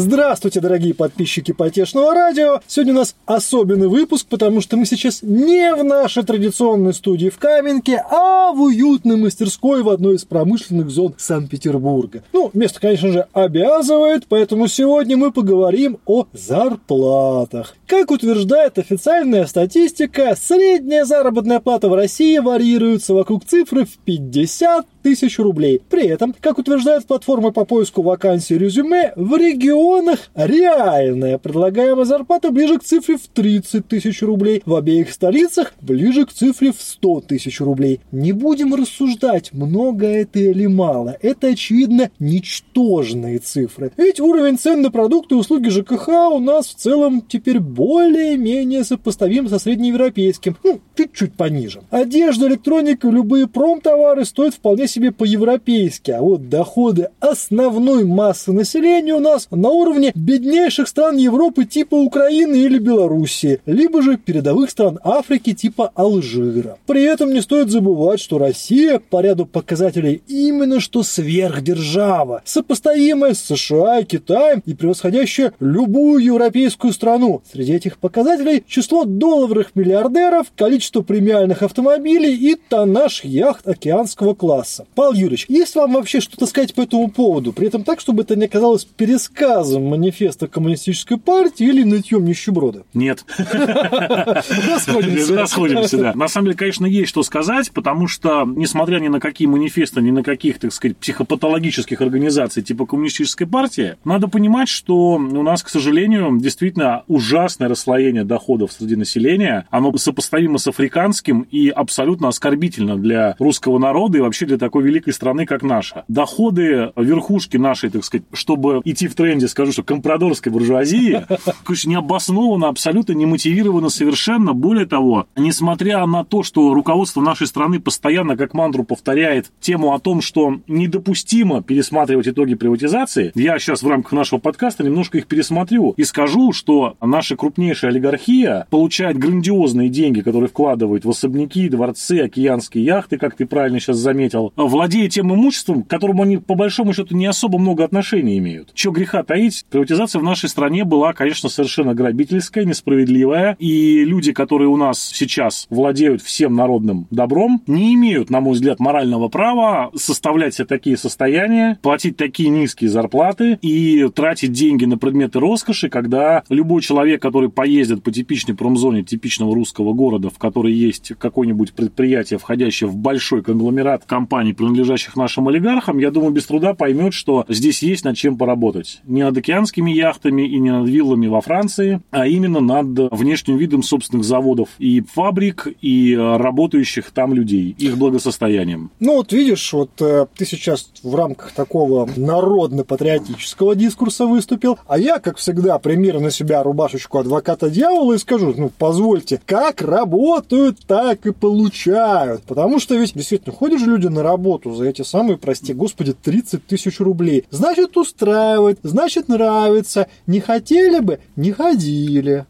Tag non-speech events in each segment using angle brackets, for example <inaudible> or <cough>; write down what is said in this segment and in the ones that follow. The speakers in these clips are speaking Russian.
Здравствуйте, дорогие подписчики Потешного радио! Сегодня у нас особенный выпуск, потому что мы сейчас не в нашей традиционной студии в Каменке, а в уютной мастерской в одной из промышленных зон Санкт-Петербурга. Ну, место, конечно же, обязывает, поэтому сегодня мы поговорим о зарплатах. Как утверждает официальная статистика, средняя заработная плата в России варьируется вокруг цифры в 50 тысяч рублей. При этом, как утверждает платформа по поиску вакансий резюме, в регионах реальная предлагаемая зарплата ближе к цифре в 30 тысяч рублей, в обеих столицах ближе к цифре в 100 тысяч рублей. Не будем рассуждать, много это или мало. Это, очевидно, ничтожные цифры. Ведь уровень цен на продукты и услуги ЖКХ у нас в целом теперь более-менее сопоставим со среднеевропейским, ну, чуть-чуть пониже. Одежда, электроника любые промтовары стоят вполне себе по-европейски, а вот доходы основной массы населения у нас на уровне беднейших стран Европы типа Украины или Белоруссии, либо же передовых стран Африки типа Алжира. При этом не стоит забывать, что Россия по ряду показателей именно что сверхдержава, сопоставимая с США, Китаем и превосходящая любую европейскую страну. Среди этих показателей число долларовых миллиардеров, количество премиальных автомобилей и тоннаж яхт океанского класса. Павел Юрьевич, есть вам вообще что-то сказать по этому поводу? При этом так, чтобы это не оказалось пересказом манифеста коммунистической партии или нытьем нищеброда? Нет. Расходимся. Расходимся, да. На самом деле, конечно, есть что сказать, потому что, несмотря ни на какие манифесты, ни на каких, так сказать, психопатологических организаций типа коммунистической партии, надо понимать, что у нас, к сожалению, действительно ужасное расслоение доходов среди населения. Оно сопоставимо с африканским и абсолютно оскорбительно для русского народа и вообще для такой великой страны, как наша. Доходы верхушки нашей, так сказать, чтобы идти в тренде, скажу, что компрадорской буржуазии, конечно, необоснованно, абсолютно не мотивировано совершенно. Более того, несмотря на то, что руководство нашей страны постоянно как мантру повторяет тему о том, что недопустимо пересматривать итоги приватизации, я сейчас в рамках нашего подкаста немножко их пересмотрю и скажу, что наша крупнейшая олигархия получает грандиозные деньги, которые вкладывают в особняки, дворцы, океанские яхты, как ты правильно сейчас заметил, владея тем имуществом, к которому они по большому счету не особо много отношений имеют. Чего греха таить, приватизация в нашей стране была, конечно, совершенно грабительская, несправедливая, и люди, которые у нас сейчас владеют всем народным добром, не имеют, на мой взгляд, морального права составлять себе такие состояния, платить такие низкие зарплаты и тратить деньги на предметы роскоши, когда любой человек, который поездит по типичной промзоне типичного русского города, в которой есть какое-нибудь предприятие, входящее в большой конгломерат компаний, принадлежащих нашим олигархам, я думаю, без труда поймет, что здесь есть над чем поработать. Не над океанскими яхтами и не над виллами во Франции, а именно над внешним видом собственных заводов и фабрик, и работающих там людей, их благосостоянием. Ну вот видишь, вот э, ты сейчас в рамках такого народно-патриотического дискурса выступил, а я, как всегда, примерю на себя рубашечку адвоката дьявола и скажу, ну позвольте, как работают, так и получают. Потому что ведь действительно ходят же люди на работу за эти самые, прости господи, 30 тысяч рублей. Значит, устраивает, значит, нравится. Не хотели бы, не ходили.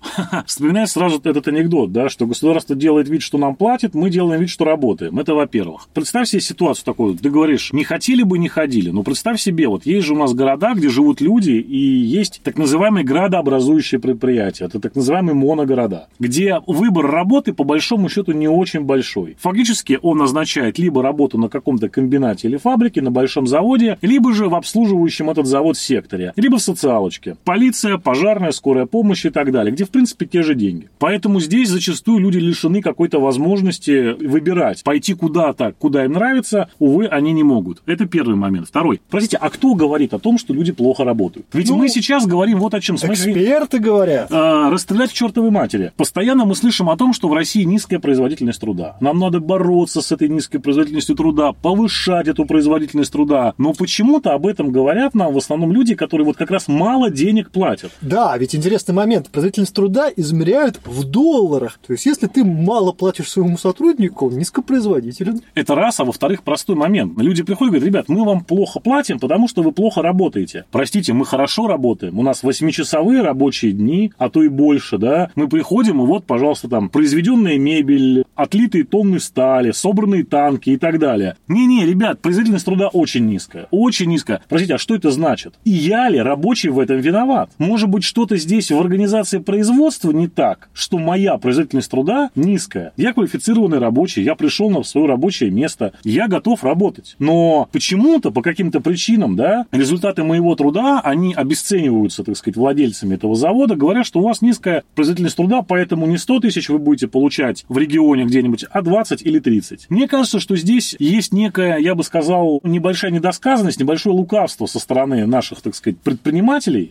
Вспоминает сразу этот анекдот, да, что государство делает вид, что нам платит, мы делаем вид, что работаем. Это во-первых. Представь себе ситуацию такую. Ты говоришь, не хотели бы, не ходили. Ну, представь себе, вот есть же у нас города, где живут люди, и есть так называемые градообразующие предприятия. Это так называемые моногорода, где выбор работы, по большому счету, не очень большой. Фактически он означает либо работу на каком каком-то комбинате или фабрике, на большом заводе, либо же в обслуживающем этот завод секторе, либо в социалочке. Полиция, пожарная, скорая помощь и так далее, где, в принципе, те же деньги. Поэтому здесь зачастую люди лишены какой-то возможности выбирать, пойти куда-то, куда им нравится, увы, они не могут. Это первый момент. Второй. Простите, а кто говорит о том, что люди плохо работают? Ведь ну, мы сейчас говорим вот о чем. Эксперты говорят. А, расстрелять к чертовой матери. Постоянно мы слышим о том, что в России низкая производительность труда. Нам надо бороться с этой низкой производительностью труда, повышать эту производительность труда. Но почему-то об этом говорят нам в основном люди, которые вот как как раз мало денег платят. Да, ведь интересный момент. Производительность труда измеряют в долларах. То есть, если ты мало платишь своему сотруднику, он низкопроизводителен. Это раз, а во-вторых, простой момент. Люди приходят и говорят, ребят, мы вам плохо платим, потому что вы плохо работаете. Простите, мы хорошо работаем. У нас 8-часовые рабочие дни, а то и больше, да. Мы приходим, и вот, пожалуйста, там, произведенная мебель, отлитые тонны стали, собранные танки и так далее. Не-не, ребят, производительность труда очень низкая. Очень низкая. Простите, а что это значит? И я ли, рабочий, в этом виноват? Может быть, что-то здесь в организации производства не так, что моя производительность труда низкая. Я квалифицированный рабочий, я пришел на свое рабочее место, я готов работать. Но почему-то, по каким-то причинам, да, результаты моего труда, они обесцениваются, так сказать, владельцами этого завода, говорят, что у вас низкая производительность труда, поэтому не 100 тысяч вы будете получать в регионе где-нибудь, а 20 или 30. Мне кажется, что здесь есть некая, я бы сказал, небольшая недосказанность, небольшое лукавство со стороны наших, так сказать, предпринимателей.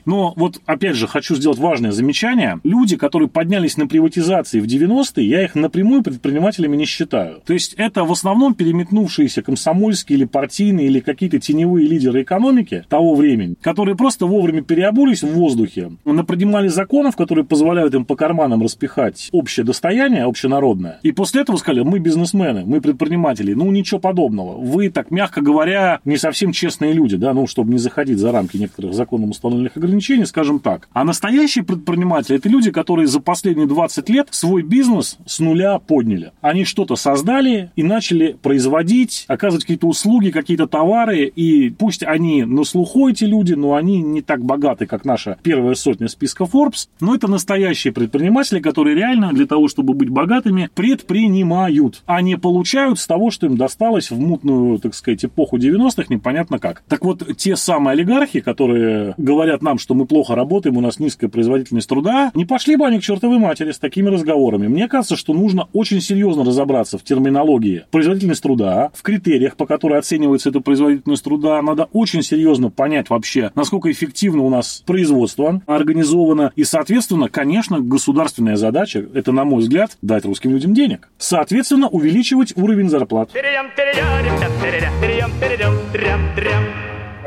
Но вот, опять же, хочу сделать важное замечание. Люди, которые поднялись на приватизации в 90-е, я их напрямую предпринимателями не считаю. То есть это в основном переметнувшиеся комсомольские или партийные или какие-то теневые лидеры экономики того времени, которые просто вовремя переобулись в воздухе, напринимали законов, которые позволяют им по карманам распихать общее достояние, общенародное. И после этого сказали, мы бизнесмены, мы предприниматели. Ну, ничего подобного. Вы, так мягко говоря, не совсем честные люди, да, ну, чтобы не заходить за рамки некоторых законом установленных ограничений, скажем так. А настоящие предприниматели – это люди, которые за последние 20 лет свой бизнес с нуля подняли. Они что-то создали и начали производить, оказывать какие-то услуги, какие-то товары, и пусть они на слуху эти люди, но они не так богаты, как наша первая сотня списка Forbes, но это настоящие предприниматели, которые реально для того, чтобы быть богатыми, предпринимают, а не получают с того, что им досталось в мутную, так сказать, эпоху 90-х, непонятно как. Так вот, те самые олигархи, которые говорят нам, что мы плохо работаем, у нас низкая производительность труда, не пошли бы они к чертовой матери с такими разговорами. Мне кажется, что нужно очень серьезно разобраться в терминологии производительность труда, в критериях, по которым оценивается эта производительность труда. Надо очень серьезно понять вообще, насколько эффективно у нас производство организовано. И, соответственно, конечно, государственная задача, это, на мой взгляд, дать русским людям денег. Соответственно, увеличивать уровень зарплат.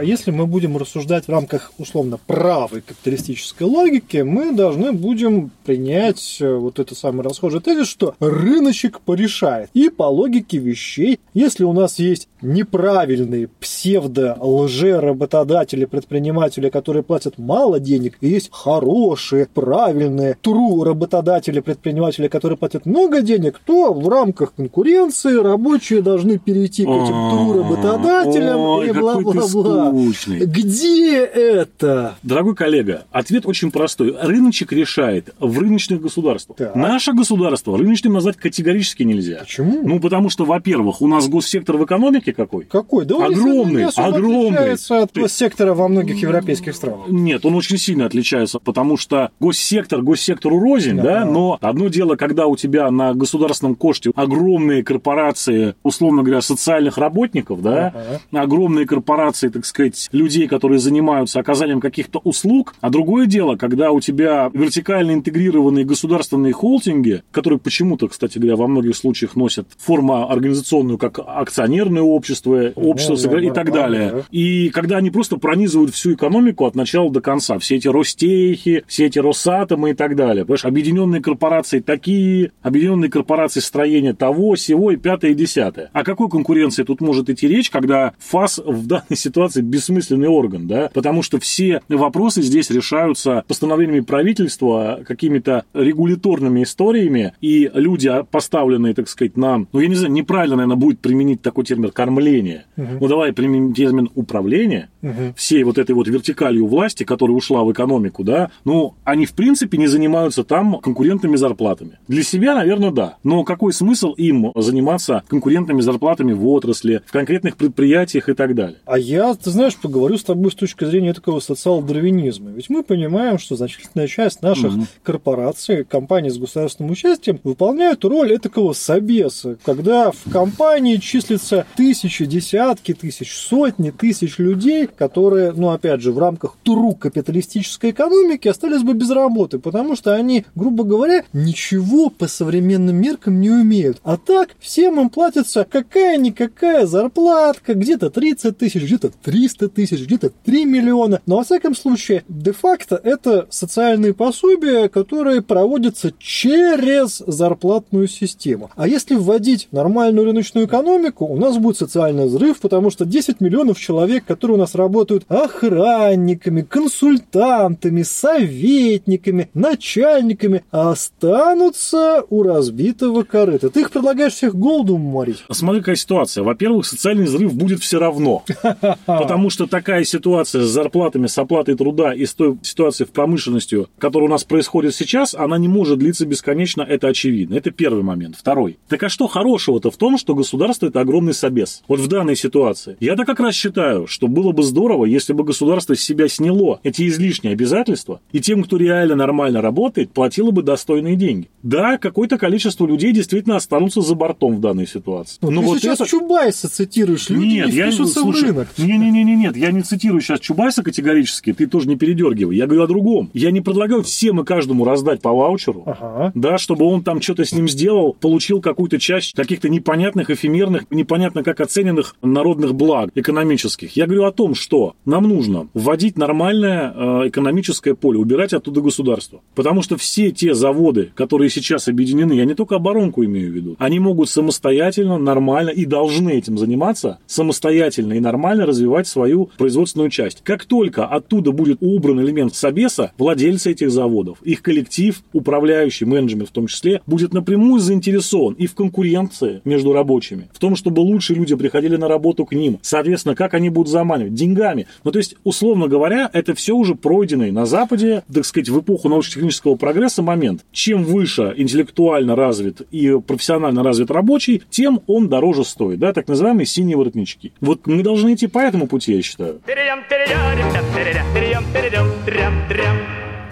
А если мы будем рассуждать в рамках условно правой капиталистической логики, мы должны будем принять э, вот это самое расхожее тезис, что рыночек порешает. И по логике вещей, если у нас есть неправильные псевдо-лже-работодатели, предприниматели, которые платят мало денег, и есть хорошие, правильные, true работодатели, предприниматели, которые платят много денег, то в рамках конкуренции рабочие должны перейти к этим true работодателям и бла-бла-бла скучный. Где это? Дорогой коллега, ответ очень простой. Рыночек решает в рыночных государствах. Так. Наше государство рыночным назвать категорически нельзя. Почему? Ну, потому что, во-первых, у нас госсектор в экономике какой? Какой? Да он Огромный, особо огромный. отличается от То есть- сектора во многих европейских странах. Нет, он очень сильно отличается, потому что госсектор госсектору рознь, Да. да, но одно дело, когда у тебя на государственном коште огромные корпорации, условно говоря, социальных работников, да, огромные корпорации, так сказать, людей, которые занимаются оказанием каких-то услуг, а другое дело, когда у тебя вертикально интегрированные государственные холдинги, которые почему-то, кстати говоря, во многих случаях носят форму организационную, как акционерное общество, общество да, согра- и так далее. да. И когда они просто пронизывают всю экономику от начала до конца. Все эти Ростехи, все эти Росатомы и так далее. Понимаешь, объединенные корпорации такие, объединенные корпорации строения того, сего и пятое и десятое. О какой конкуренции тут может идти речь, когда ФАС в данной ситуации бессмысленный орган, да? Потому что все вопросы здесь решаются постановлениями правительства, какими-то регуляторными историями, и люди, а, поставленные, так сказать, на, ну, я не знаю, неправильно, наверное, будет применить такой термин кормление. Ну, давай применим термин управление всей вот этой вот вертикалью власти, которая ушла в экономику, да, ну, они, в принципе, не занимаются там конкурентными зарплатами. Для себя, наверное, да. Но какой смысл им заниматься конкурентными зарплатами в отрасли, в конкретных предприятиях и так далее? А я, ты знаешь, поговорю с тобой с точки зрения такого социал-дарвинизма. Ведь мы понимаем, что значительная часть наших корпораций, компаний с государственным участием выполняют роль такого собеса, когда в компании числится тысячи, десятки тысяч, сотни тысяч людей, которые, ну, опять же, в рамках тру капиталистической экономики остались бы без работы, потому что они, грубо говоря, ничего по современным меркам не умеют. А так, всем им платится какая-никакая зарплатка, где-то 30 тысяч, где-то 3 300 тысяч, где-то 3 миллиона. Но, во всяком случае, де-факто это социальные пособия, которые проводятся через зарплатную систему. А если вводить нормальную рыночную экономику, у нас будет социальный взрыв, потому что 10 миллионов человек, которые у нас работают охранниками, консультантами, советниками, начальниками, останутся у разбитого корыта. Ты их предлагаешь всех голоду морить? Смотри, какая ситуация. Во-первых, социальный взрыв будет все равно. <laughs> Потому что такая ситуация с зарплатами, с оплатой труда и с той ситуацией в промышленности, которая у нас происходит сейчас, она не может длиться бесконечно, это очевидно. Это первый момент. Второй. Так а что хорошего-то в том, что государство это огромный собес? Вот в данной ситуации. Я-то как раз считаю, что было бы здорово, если бы государство с себя сняло эти излишние обязательства, и тем, кто реально нормально работает, платило бы достойные деньги. Да, какое-то количество людей действительно останутся за бортом в данной ситуации. Но Но ты вот сейчас это... Чубайса цитируешь, люди Нет, не я впишутся слушай, в рынок. Не, не, не, не, нет, я не цитирую сейчас Чубайса категорически, ты тоже не передергивай. Я говорю о другом. Я не предлагаю всем и каждому раздать по ваучеру, Ага. да, чтобы он там что-то с ним сделал, получил какую-то часть каких-то непонятных, эфемерных, непонятно как оцененных народных благ экономических. Я говорю о том, что нам нужно вводить нормальное э, экономическое поле, убирать оттуда государство. Потому что все те заводы, которые сейчас объединены, я не только оборонку имею в виду, они могут самостоятельно, нормально и должны этим заниматься, самостоятельно и нормально развивать свою производственную часть. Как только оттуда будет убран элемент собеса, владельцы этих заводов, их коллектив, управляющий, менеджмент в том числе, будет напрямую заинтересован и в конкуренции между рабочими, в том, чтобы лучшие люди приходили на работу к ним. Соответственно, как они будут заманивать? Деньгами. Ну, то есть, условно говоря, это все уже пройденный на Западе, так сказать, в эпоху научно-технического прогресса момент. Чем выше интеллектуально развит и профессионально развит рабочий, тем он дороже стоит, да, так называемые синие воротнички. Вот мы должны идти по этому пути, я считаю.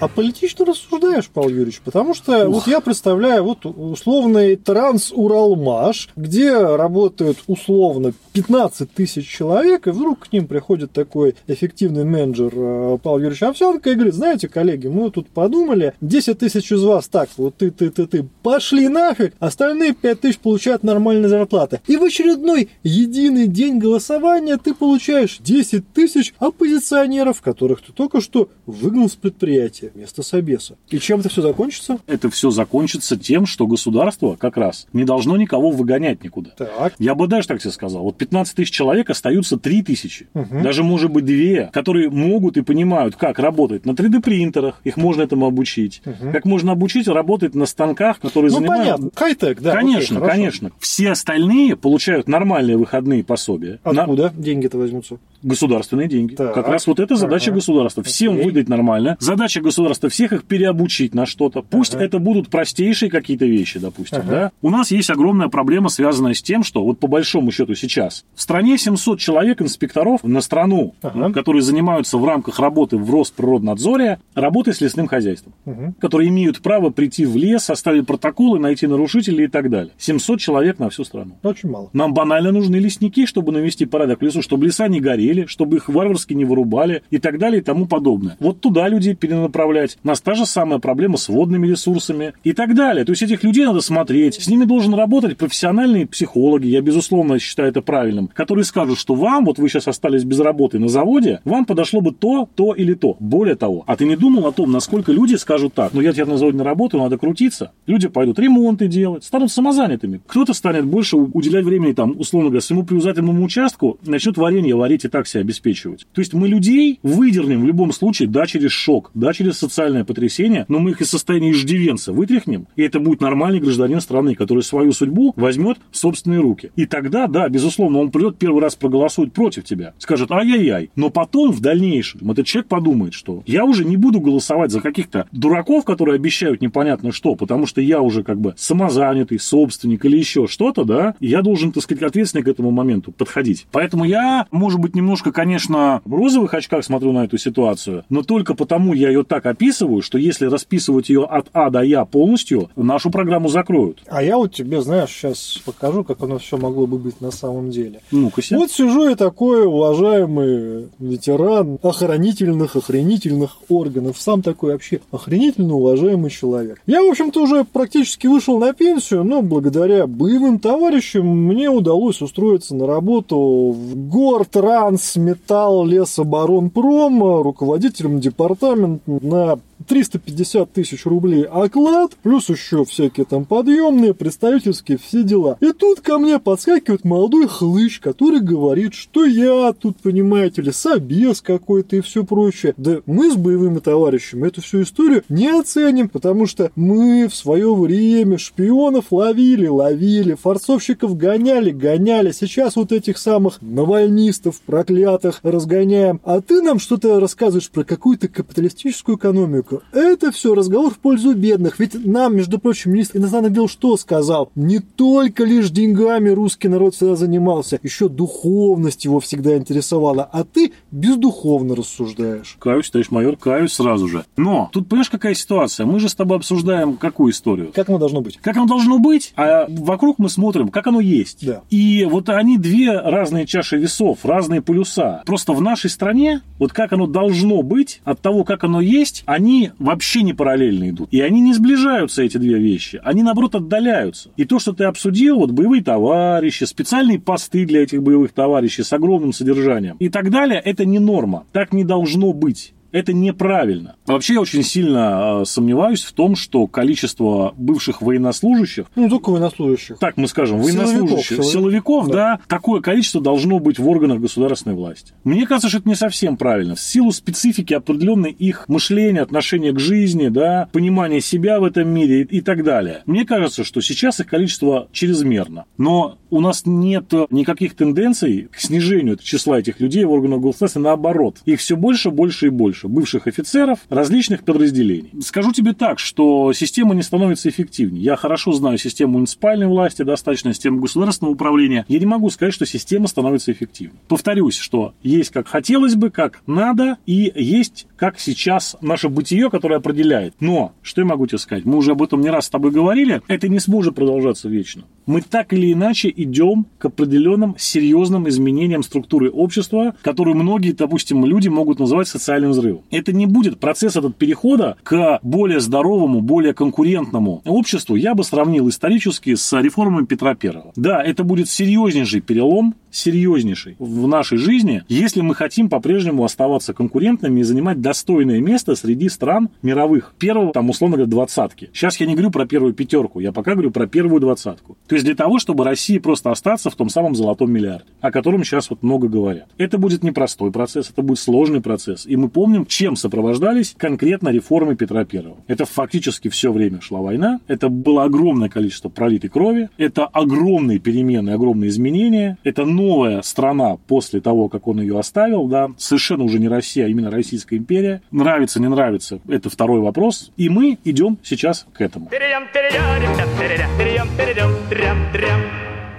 А политично рассуждаешь, Павел Юрьевич, потому что вот я представляю вот условный Транс-Уралмаш, где работают условно 15 тысяч человек, и вдруг к ним приходит такой эффективный менеджер э, Павел Юрьевич Овсянко и говорит, знаете, коллеги, мы тут подумали, 10 тысяч из вас так, вот ты, ты, ты, ты, пошли нафиг, остальные 5 тысяч получают нормальные зарплаты. И в очередной единый день голосования ты получаешь 10 тысяч оппозиционеров, которых ты только что выгнал с предприятия вместо собеса. И чем это все закончится? Это все закончится тем, что государство как раз не должно никого выгонять никуда. Так. Я бы даже так тебе сказал. Вот 15 тысяч человек остаются 3 тысячи. Даже, может быть, две, которые могут и понимают, как работать на 3D-принтерах. Их можно этому обучить. Как можно обучить работать на станках, которые Ну, занимают... понятно. Хай-тек, да. окей, конечно, хорошо. конечно. Все остальные получают нормальные выходные пособия. На Откуда деньги-то возьмутся? Государственные деньги. Так. Как раз вот это задача Ага. государства. Всем Окей. выдать нормально. Задача государства всех их переобучить на что-то. Пусть Ага. это будут простейшие какие-то вещи, допустим. Ага. Да? У нас есть огромная проблема, связанная с тем, что вот по большому счету сейчас в стране 700 человек инспекторов на страну, Ага. которые занимаются в рамках работы в Росприроднадзоре, работой с лесным хозяйством, Мгм. которые имеют право прийти в лес, составить протоколы, найти нарушителей и так далее. 700 человек на всю страну. Очень мало. Нам банально нужны лесники, чтобы навести порядок в лесу, чтобы леса не горели, чтобы их варварски не вырубали и так далее и тому подобное. Вот туда людей перенаправлять. У нас та же самая проблема с водными ресурсами и так далее. То есть этих людей надо смотреть. С ними должен работать профессиональные психологи, я безусловно считаю это правильным, которые скажут, что вам, вот вы сейчас остались без работы на заводе, вам подошло бы то, то или то. Более того, а ты не думал о том, насколько люди скажут так, ну я теперь на заводе не работаю, надо крутиться. Люди пойдут ремонты делать, станут самозанятыми. Кто-то станет больше уделять времени, там, условно говоря, своему приузательному участку, начнет варенье варить и так себя обеспечивать. То есть мы людей выдернем в любом случае, да, через шок, да, через социальное потрясение, но мы их из состояния иждивенца вытряхнем, и это будет нормальный гражданин страны, который свою судьбу возьмет в собственные руки. И тогда, да, безусловно, он придет первый раз проголосует против тебя, скажет ай-яй-яй. Но потом, в дальнейшем, этот человек подумает, что я уже не буду голосовать за каких-то дураков, которые обещают непонятно что, потому что я уже как бы самозанятый, собственник или еще что-то, да, и я должен, так сказать, ответственно к этому моменту подходить. Поэтому я, может быть, немножко, конечно, в розовых очках смотрю на эту ситуацию, но только потому я ее так описываю, что если расписывать ее от А до Я полностью, нашу программу закроют. А я вот тебе, знаешь, сейчас покажу, как оно все могло бы быть на самом деле. Ну-ка. Вот сижу я такой уважаемый ветеран охранительных, охренительных органов. Сам такой вообще охренительно уважаемый человек. Я, в общем-то, уже практически вышел на пенсию, но благодаря боевым товарищам мне удалось устроиться на работу в сметал лесоборонпром руководителем департамента на 350 тысяч рублей оклад, плюс еще всякие там подъемные, представительские, все дела. И тут ко мне подскакивает молодой хлыщ, который говорит, что я тут, понимаете ли, собес какой-то и все прочее. Да мы с боевыми товарищами эту всю историю не оценим, потому что мы в свое время шпионов ловили, ловили, форцовщиков гоняли, гоняли. Сейчас вот этих самых навальнистов проклятых разгоняем. А ты нам что-то рассказываешь про какую-то капиталистическую экономику это все разговор в пользу бедных. Ведь нам, между прочим, министр иностранных дел что сказал? Не только лишь деньгами русский народ всегда занимался, еще духовность его всегда интересовала, а ты бездуховно рассуждаешь. Каюсь, товарищ майор, каюсь сразу же. Но тут понимаешь, какая ситуация? Мы же с тобой обсуждаем какую историю? Как оно должно быть? Как оно должно быть, а вокруг мы смотрим, как оно есть. Да. И вот они две разные чаши весов, разные полюса. Просто в нашей стране, вот как оно должно быть, от того, как оно есть, они вообще не параллельно идут. И они не сближаются, эти две вещи. Они, наоборот, отдаляются. И то, что ты обсудил, вот боевые товарищи, специальные посты для этих боевых товарищей с огромным содержанием и так далее, это не норма. Так не должно быть. Это неправильно. Вообще я очень сильно э, сомневаюсь в том, что количество бывших военнослужащих... Ну, не только военнослужащих. Так мы скажем, военнослужащих, силовиков, силовиков да. да, такое количество должно быть в органах государственной власти. Мне кажется, что это не совсем правильно. В силу специфики определенной их мышления, отношения к жизни, да, понимания себя в этом мире и, и так далее. Мне кажется, что сейчас их количество чрезмерно. Но у нас нет никаких тенденций к снижению числа этих людей в органах государства. Наоборот, их все больше, больше и больше больше бывших офицеров различных подразделений. Скажу тебе так, что система не становится эффективнее. Я хорошо знаю систему муниципальной власти, достаточно систему государственного управления. Я не могу сказать, что система становится эффективнее. Повторюсь, что есть как хотелось бы, как надо, и есть как сейчас наше бытие, которое определяет. Но, что я могу тебе сказать, мы уже об этом не раз с тобой говорили, это не сможет продолжаться вечно. Мы так или иначе идем к определенным серьезным изменениям структуры общества, которые многие, допустим, люди могут называть социальным взрывом. Это не будет процесс этот перехода к более здоровому, более конкурентному обществу, я бы сравнил исторически с реформами Петра Первого. Да, это будет серьезнейший перелом, серьезнейший в нашей жизни, если мы хотим по-прежнему оставаться конкурентными и занимать достойное место среди стран мировых. Первого, там, условно говоря, двадцатки. Сейчас я не говорю про первую пятерку, я пока говорю про первую двадцатку. То есть для того, чтобы России просто остаться в том самом золотом миллиарде, о котором сейчас вот много говорят. Это будет непростой процесс, это будет сложный процесс. И мы помним, чем сопровождались конкретно реформы Петра Первого. Это фактически все время шла война, это было огромное количество пролитой крови, это огромные перемены, огромные изменения, это новая страна после того, как он ее оставил, да, совершенно уже не Россия, а именно Российская империя. Нравится, не нравится, это второй вопрос. И мы идем сейчас к этому.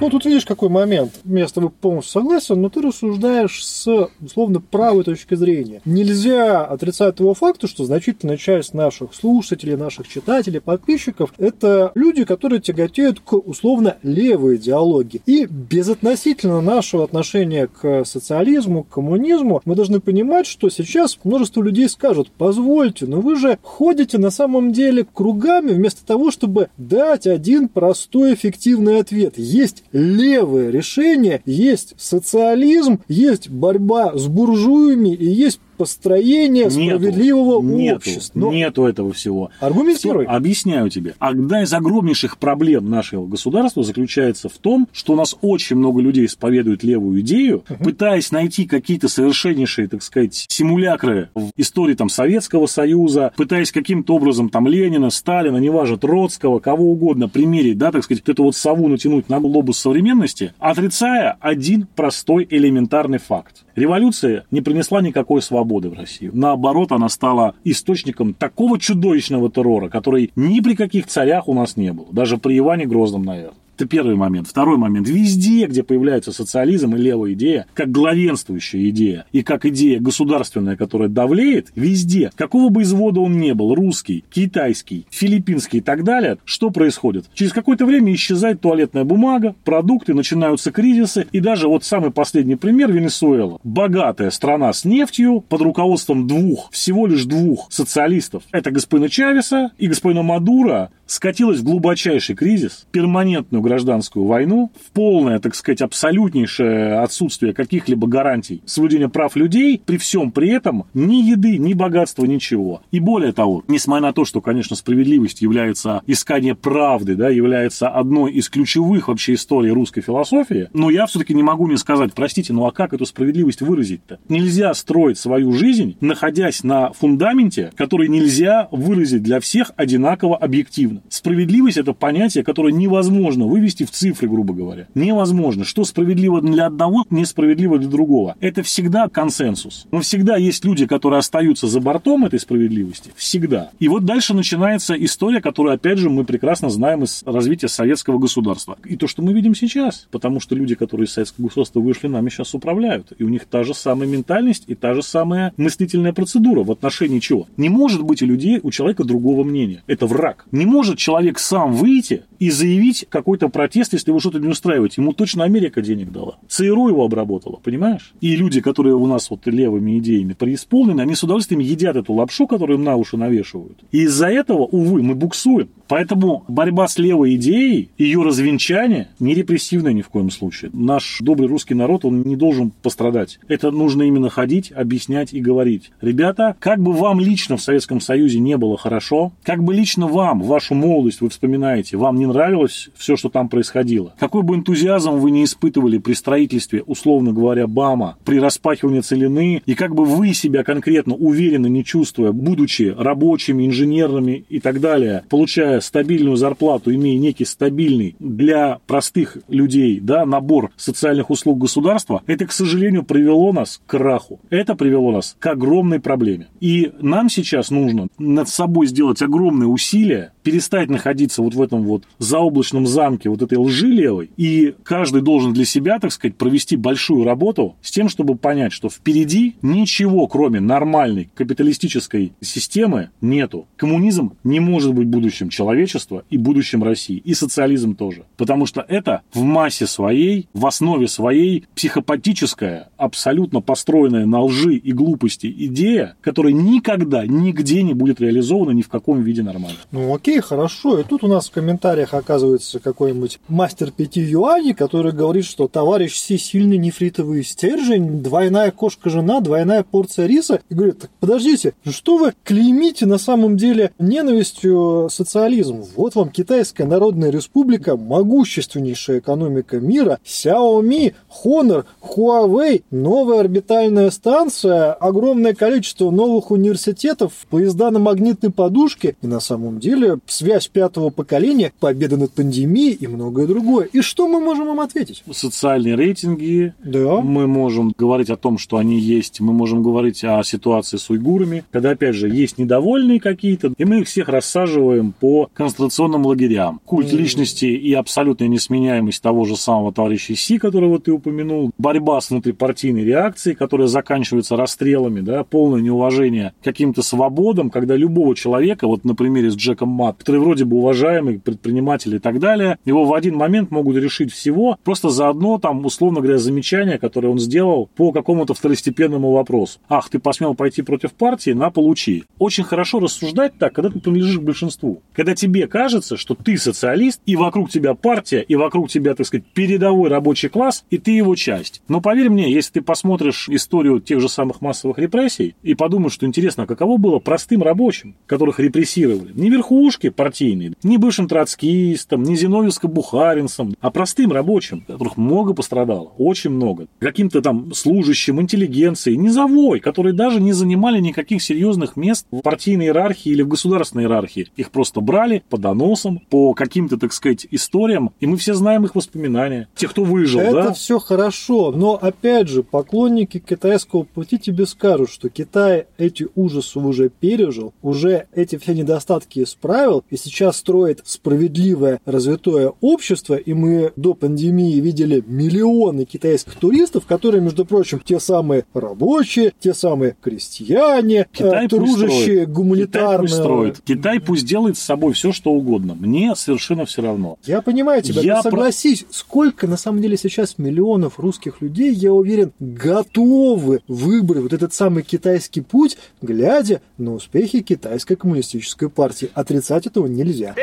Ну, тут видишь, какой момент. Я с тобой полностью согласен, но ты рассуждаешь с, условно, правой точки зрения. Нельзя отрицать того факта, что значительная часть наших слушателей, наших читателей, подписчиков – это люди, которые тяготеют к, условно, левой идеологии. И безотносительно нашего отношения к социализму, к коммунизму, мы должны понимать, что сейчас множество людей скажут, позвольте, но вы же ходите на самом деле кругами вместо того, чтобы дать один простой эффективный ответ. Есть левое решение, есть социализм, есть борьба с буржуями и есть построения нету, справедливого нету, общества. Но... Нету этого всего. Аргументируй. Что, объясняю тебе. Одна из огромнейших проблем нашего государства заключается в том, что у нас очень много людей исповедуют левую идею, угу. пытаясь найти какие-то совершеннейшие, так сказать, симулякры в истории там Советского Союза, пытаясь каким-то образом там Ленина, Сталина, неважно, Троцкого, кого угодно примерить, да, так сказать, вот эту вот сову натянуть на глобус современности, отрицая один простой элементарный факт. Революция не принесла никакой свободы в Россию. Наоборот, она стала источником такого чудовищного террора, который ни при каких царях у нас не было. Даже при Иване Грозном, наверное. Это первый момент. Второй момент. Везде, где появляется социализм и левая идея, как главенствующая идея и как идея государственная, которая давлеет, везде, какого бы извода он ни был, русский, китайский, филиппинский и так далее, что происходит? Через какое-то время исчезает туалетная бумага, продукты, начинаются кризисы, и даже вот самый последний пример Венесуэла. Богатая страна с нефтью под руководством двух, всего лишь двух социалистов. Это господина Чавеса и господина Мадура, скатилась в глубочайший кризис, перманентную гражданскую войну, в полное, так сказать, абсолютнейшее отсутствие каких-либо гарантий соблюдения прав людей, при всем при этом ни еды, ни богатства, ничего. И более того, несмотря на то, что, конечно, справедливость является искание правды, да, является одной из ключевых вообще историй русской философии, но я все-таки не могу не сказать, простите, ну а как эту справедливость выразить-то? Нельзя строить свою жизнь, находясь на фундаменте, который нельзя выразить для всех одинаково объективно. Справедливость – это понятие, которое невозможно вывести в цифры, грубо говоря. Невозможно. Что справедливо для одного, несправедливо для другого. Это всегда консенсус. Но всегда есть люди, которые остаются за бортом этой справедливости. Всегда. И вот дальше начинается история, которую, опять же, мы прекрасно знаем из развития советского государства. И то, что мы видим сейчас. Потому что люди, которые из советского государства вышли, нами сейчас управляют. И у них та же самая ментальность и та же самая мыслительная процедура в отношении чего? Не может быть у людей, у человека другого мнения. Это враг. Не может человек сам выйти и заявить какой-то протест, если его что-то не устраивает. Ему точно Америка денег дала. ЦРУ его обработала, понимаешь? И люди, которые у нас вот левыми идеями преисполнены, они с удовольствием едят эту лапшу, которую им на уши навешивают. И из-за этого, увы, мы буксуем. Поэтому борьба с левой идеей, ее развенчание не репрессивное ни в коем случае. Наш добрый русский народ, он не должен пострадать. Это нужно именно ходить, объяснять и говорить. Ребята, как бы вам лично в Советском Союзе не было хорошо, как бы лично вам, вашу молодость вы вспоминаете, вам не нравилось все, что там происходило, какой бы энтузиазм вы не испытывали при строительстве, условно говоря, БАМа, при распахивании целины, и как бы вы себя конкретно уверенно не чувствуя, будучи рабочими, инженерными и так далее, получая стабильную зарплату, имея некий стабильный для простых людей да, набор социальных услуг государства, это, к сожалению, привело нас к краху. Это привело нас к огромной проблеме. И нам сейчас нужно над собой сделать огромные усилия, перестать находиться вот в этом вот заоблачном замке вот этой лжи левой, и каждый должен для себя, так сказать, провести большую работу с тем, чтобы понять, что впереди ничего, кроме нормальной капиталистической системы, нету. Коммунизм не может быть будущим человечества и будущем России, и социализм тоже. Потому что это в массе своей, в основе своей психопатическая, абсолютно построенная на лжи и глупости идея, которая никогда, нигде не будет реализована ни в каком виде нормально. Ну окей, хорошо. И тут у нас в комментариях оказывается какой-нибудь мастер пяти юаней, который говорит, что товарищ Си сильный нефритовый стержень, двойная кошка-жена, двойная порция риса. И говорит, так подождите, ну что вы клеймите на самом деле ненавистью капитализм. Вот вам Китайская Народная Республика, могущественнейшая экономика мира, Xiaomi, Honor, Huawei, новая орбитальная станция, огромное количество новых университетов, поезда на магнитной подушке и на самом деле связь пятого поколения, победа над пандемией и многое другое. И что мы можем им ответить? Социальные рейтинги. Да. Мы можем говорить о том, что они есть. Мы можем говорить о ситуации с уйгурами, когда, опять же, есть недовольные какие-то, и мы их всех рассаживаем по концентрационным лагерям. Культ личности и абсолютная несменяемость того же самого товарища Си, которого ты упомянул, борьба с внутрипартийной реакцией, которая заканчивается расстрелами, да, полное неуважение каким-то свободам, когда любого человека, вот на примере с Джеком Мат, который вроде бы уважаемый предприниматель и так далее, его в один момент могут решить всего, просто за одно там, условно говоря, замечание, которое он сделал по какому-то второстепенному вопросу. Ах, ты посмел пойти против партии, на, получи. Очень хорошо рассуждать так, когда ты принадлежишь к большинству. Когда тебе кажется, что ты социалист, и вокруг тебя партия, и вокруг тебя, так сказать, передовой рабочий класс, и ты его часть. Но поверь мне, если ты посмотришь историю тех же самых массовых репрессий и подумаешь, что интересно, а каково было простым рабочим, которых репрессировали, не верхушки партийные, не бывшим троцкистам, не зиновьевско-бухаринцам, а простым рабочим, которых много пострадало, очень много. Каким-то там служащим, интеллигенции, низовой, которые даже не занимали никаких серьезных мест в партийной иерархии или в государственной иерархии. Их просто брали по доносам, по каким-то, так сказать, историям, и мы все знаем их воспоминания. Те, кто выжил, Это да? все хорошо, но опять же, поклонники китайского пути тебе скажут, что Китай эти ужасы уже пережил, уже эти все недостатки исправил, и сейчас строит справедливое развитое общество, и мы до пандемии видели миллионы китайских туристов, которые, между прочим, те самые рабочие, те самые крестьяне, Китай тружащие Китай гуманитарно. пусть строит. Китай пусть делает с собой все, что угодно. Мне совершенно все равно. Я понимаю тебя, Я но согласись, сколько на самом деле сейчас миллионов русских людей, я уверен, готовы выбрать вот этот самый китайский путь, глядя на успехи китайской коммунистической партии. Отрицать делать этого нельзя.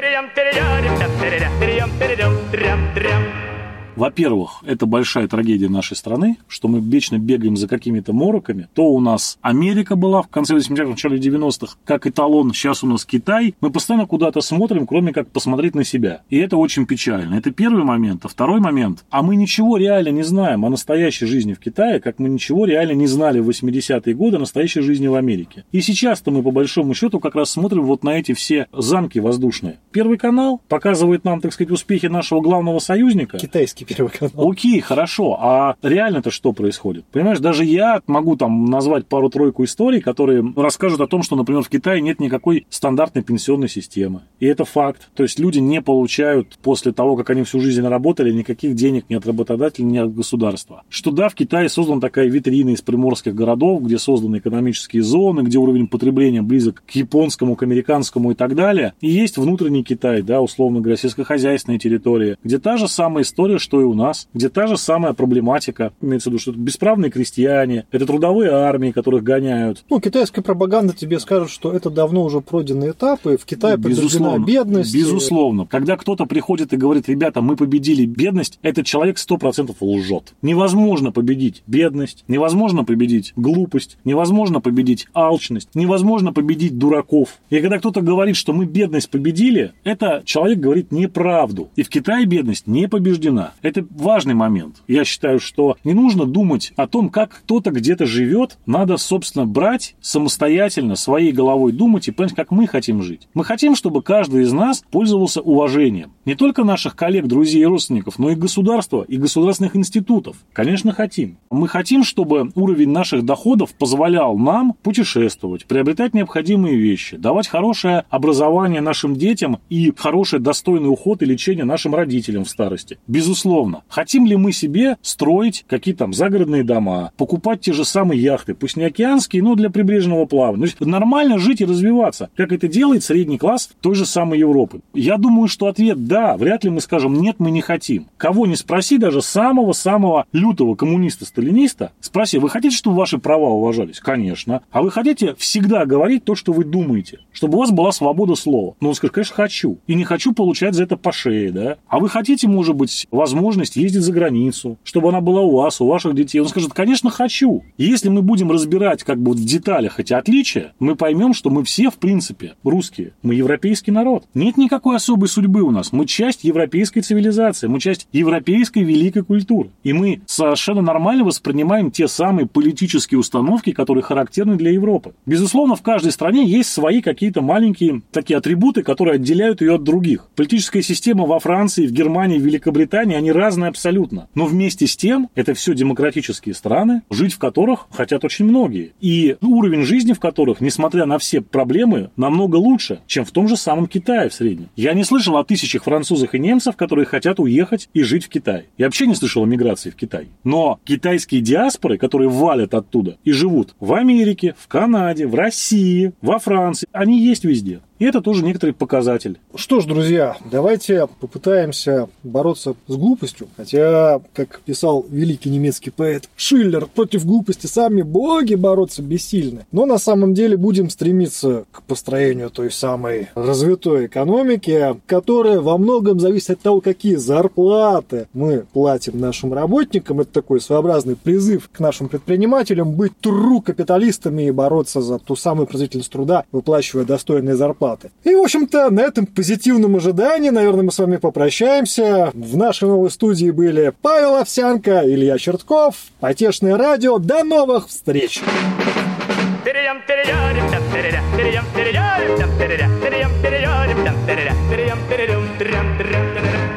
Во-первых, это большая трагедия нашей страны, что мы вечно бегаем за какими-то мороками. То у нас Америка была в конце 80-х, начале 90-х, как эталон, сейчас у нас Китай. Мы постоянно куда-то смотрим, кроме как посмотреть на себя. И это очень печально. Это первый момент. А второй момент, а мы ничего реально не знаем о настоящей жизни в Китае, как мы ничего реально не знали в 80-е годы о настоящей жизни в Америке. И сейчас-то мы по большому счету как раз смотрим вот на эти все замки воздушные. Первый канал показывает нам, так сказать, успехи нашего главного союзника. Китайский Первый канал. Окей, хорошо, а реально-то что происходит? Понимаешь, даже я могу там назвать пару-тройку историй, которые расскажут о том, что, например, в Китае нет никакой стандартной пенсионной системы. И это факт. То есть люди не получают после того, как они всю жизнь работали, никаких денег ни от работодателя, ни от государства. Что да, в Китае создана такая витрина из приморских городов, где созданы экономические зоны, где уровень потребления близок к японскому, к американскому и так далее. И есть внутренний Китай, да, условно говоря, сельскохозяйственная территория, где та же самая история, что и у нас, где та же самая проблематика, имеется в виду, что это бесправные крестьяне, это трудовые армии, которых гоняют. Ну, китайская пропаганда тебе скажет, что это давно уже пройденные этапы, в Китае побеждена бедность. Безусловно. Когда кто-то приходит и говорит, ребята, мы победили бедность, этот человек 100% лжет. Невозможно победить бедность, невозможно победить глупость, невозможно победить алчность, невозможно победить дураков. И когда кто-то говорит, что мы бедность победили, это человек говорит неправду. И в Китае бедность не побеждена. Это важный момент. Я считаю, что не нужно думать о том, как кто-то где-то живет. Надо, собственно, брать самостоятельно, своей головой думать и понять, как мы хотим жить. Мы хотим, чтобы каждый из нас пользовался уважением. Не только наших коллег, друзей и родственников, но и государства, и государственных институтов. Конечно, хотим. Мы хотим, чтобы уровень наших доходов позволял нам путешествовать, приобретать необходимые вещи, давать хорошее образование нашим детям и хороший достойный уход и лечение нашим родителям в старости. Безусловно, безусловно. Хотим ли мы себе строить какие-то там загородные дома, покупать те же самые яхты, пусть не океанские, но для прибрежного плавания. То есть нормально жить и развиваться, как это делает средний класс той же самой Европы. Я думаю, что ответ да, вряд ли мы скажем нет, мы не хотим. Кого не спроси, даже самого-самого лютого коммуниста-сталиниста, спроси, вы хотите, чтобы ваши права уважались? Конечно. А вы хотите всегда говорить то, что вы думаете, чтобы у вас была свобода слова? Ну, он скажет, конечно, хочу. И не хочу получать за это по шее, да? А вы хотите, может быть, возможно, возможность ездить за границу, чтобы она была у вас, у ваших детей. Он скажет, конечно, хочу. И если мы будем разбирать как бы вот в деталях эти отличия, мы поймем, что мы все, в принципе, русские. Мы европейский народ. Нет никакой особой судьбы у нас. Мы часть европейской цивилизации, мы часть европейской великой культуры. И мы совершенно нормально воспринимаем те самые политические установки, которые характерны для Европы. Безусловно, в каждой стране есть свои какие-то маленькие такие атрибуты, которые отделяют ее от других. Политическая система во Франции, в Германии, в Великобритании, они разные абсолютно. Но вместе с тем, это все демократические страны, жить в которых хотят очень многие. И уровень жизни в которых, несмотря на все проблемы, намного лучше, чем в том же самом Китае в среднем. Я не слышал о тысячах французов и немцев, которые хотят уехать и жить в Китае. Я вообще не слышал о миграции в Китай. Но китайские диаспоры, которые валят оттуда и живут в Америке, в Канаде, в России, во Франции, они есть везде. И это тоже некоторый показатель. Что ж, друзья, давайте попытаемся бороться с глупостью. Хотя, как писал великий немецкий поэт Шиллер, против глупости сами боги бороться бессильны. Но на самом деле будем стремиться к построению той самой развитой экономики, которая во многом зависит от того, какие зарплаты мы платим нашим работникам. Это такой своеобразный призыв к нашим предпринимателям быть тру капиталистами и бороться за ту самую производительность труда, выплачивая достойные зарплаты зарплаты. И, в общем-то, на этом позитивном ожидании, наверное, мы с вами попрощаемся. В нашей новой студии были Павел Овсянко, Илья Чертков, Потешное радио. До новых встреч! Перейдем, перейдем, перейдем, перейдем, перейдем, перейдем, перейдем, перейдем, перейдем, перейдем, перейдем, перейдем, перейдем, перейдем, перейдем,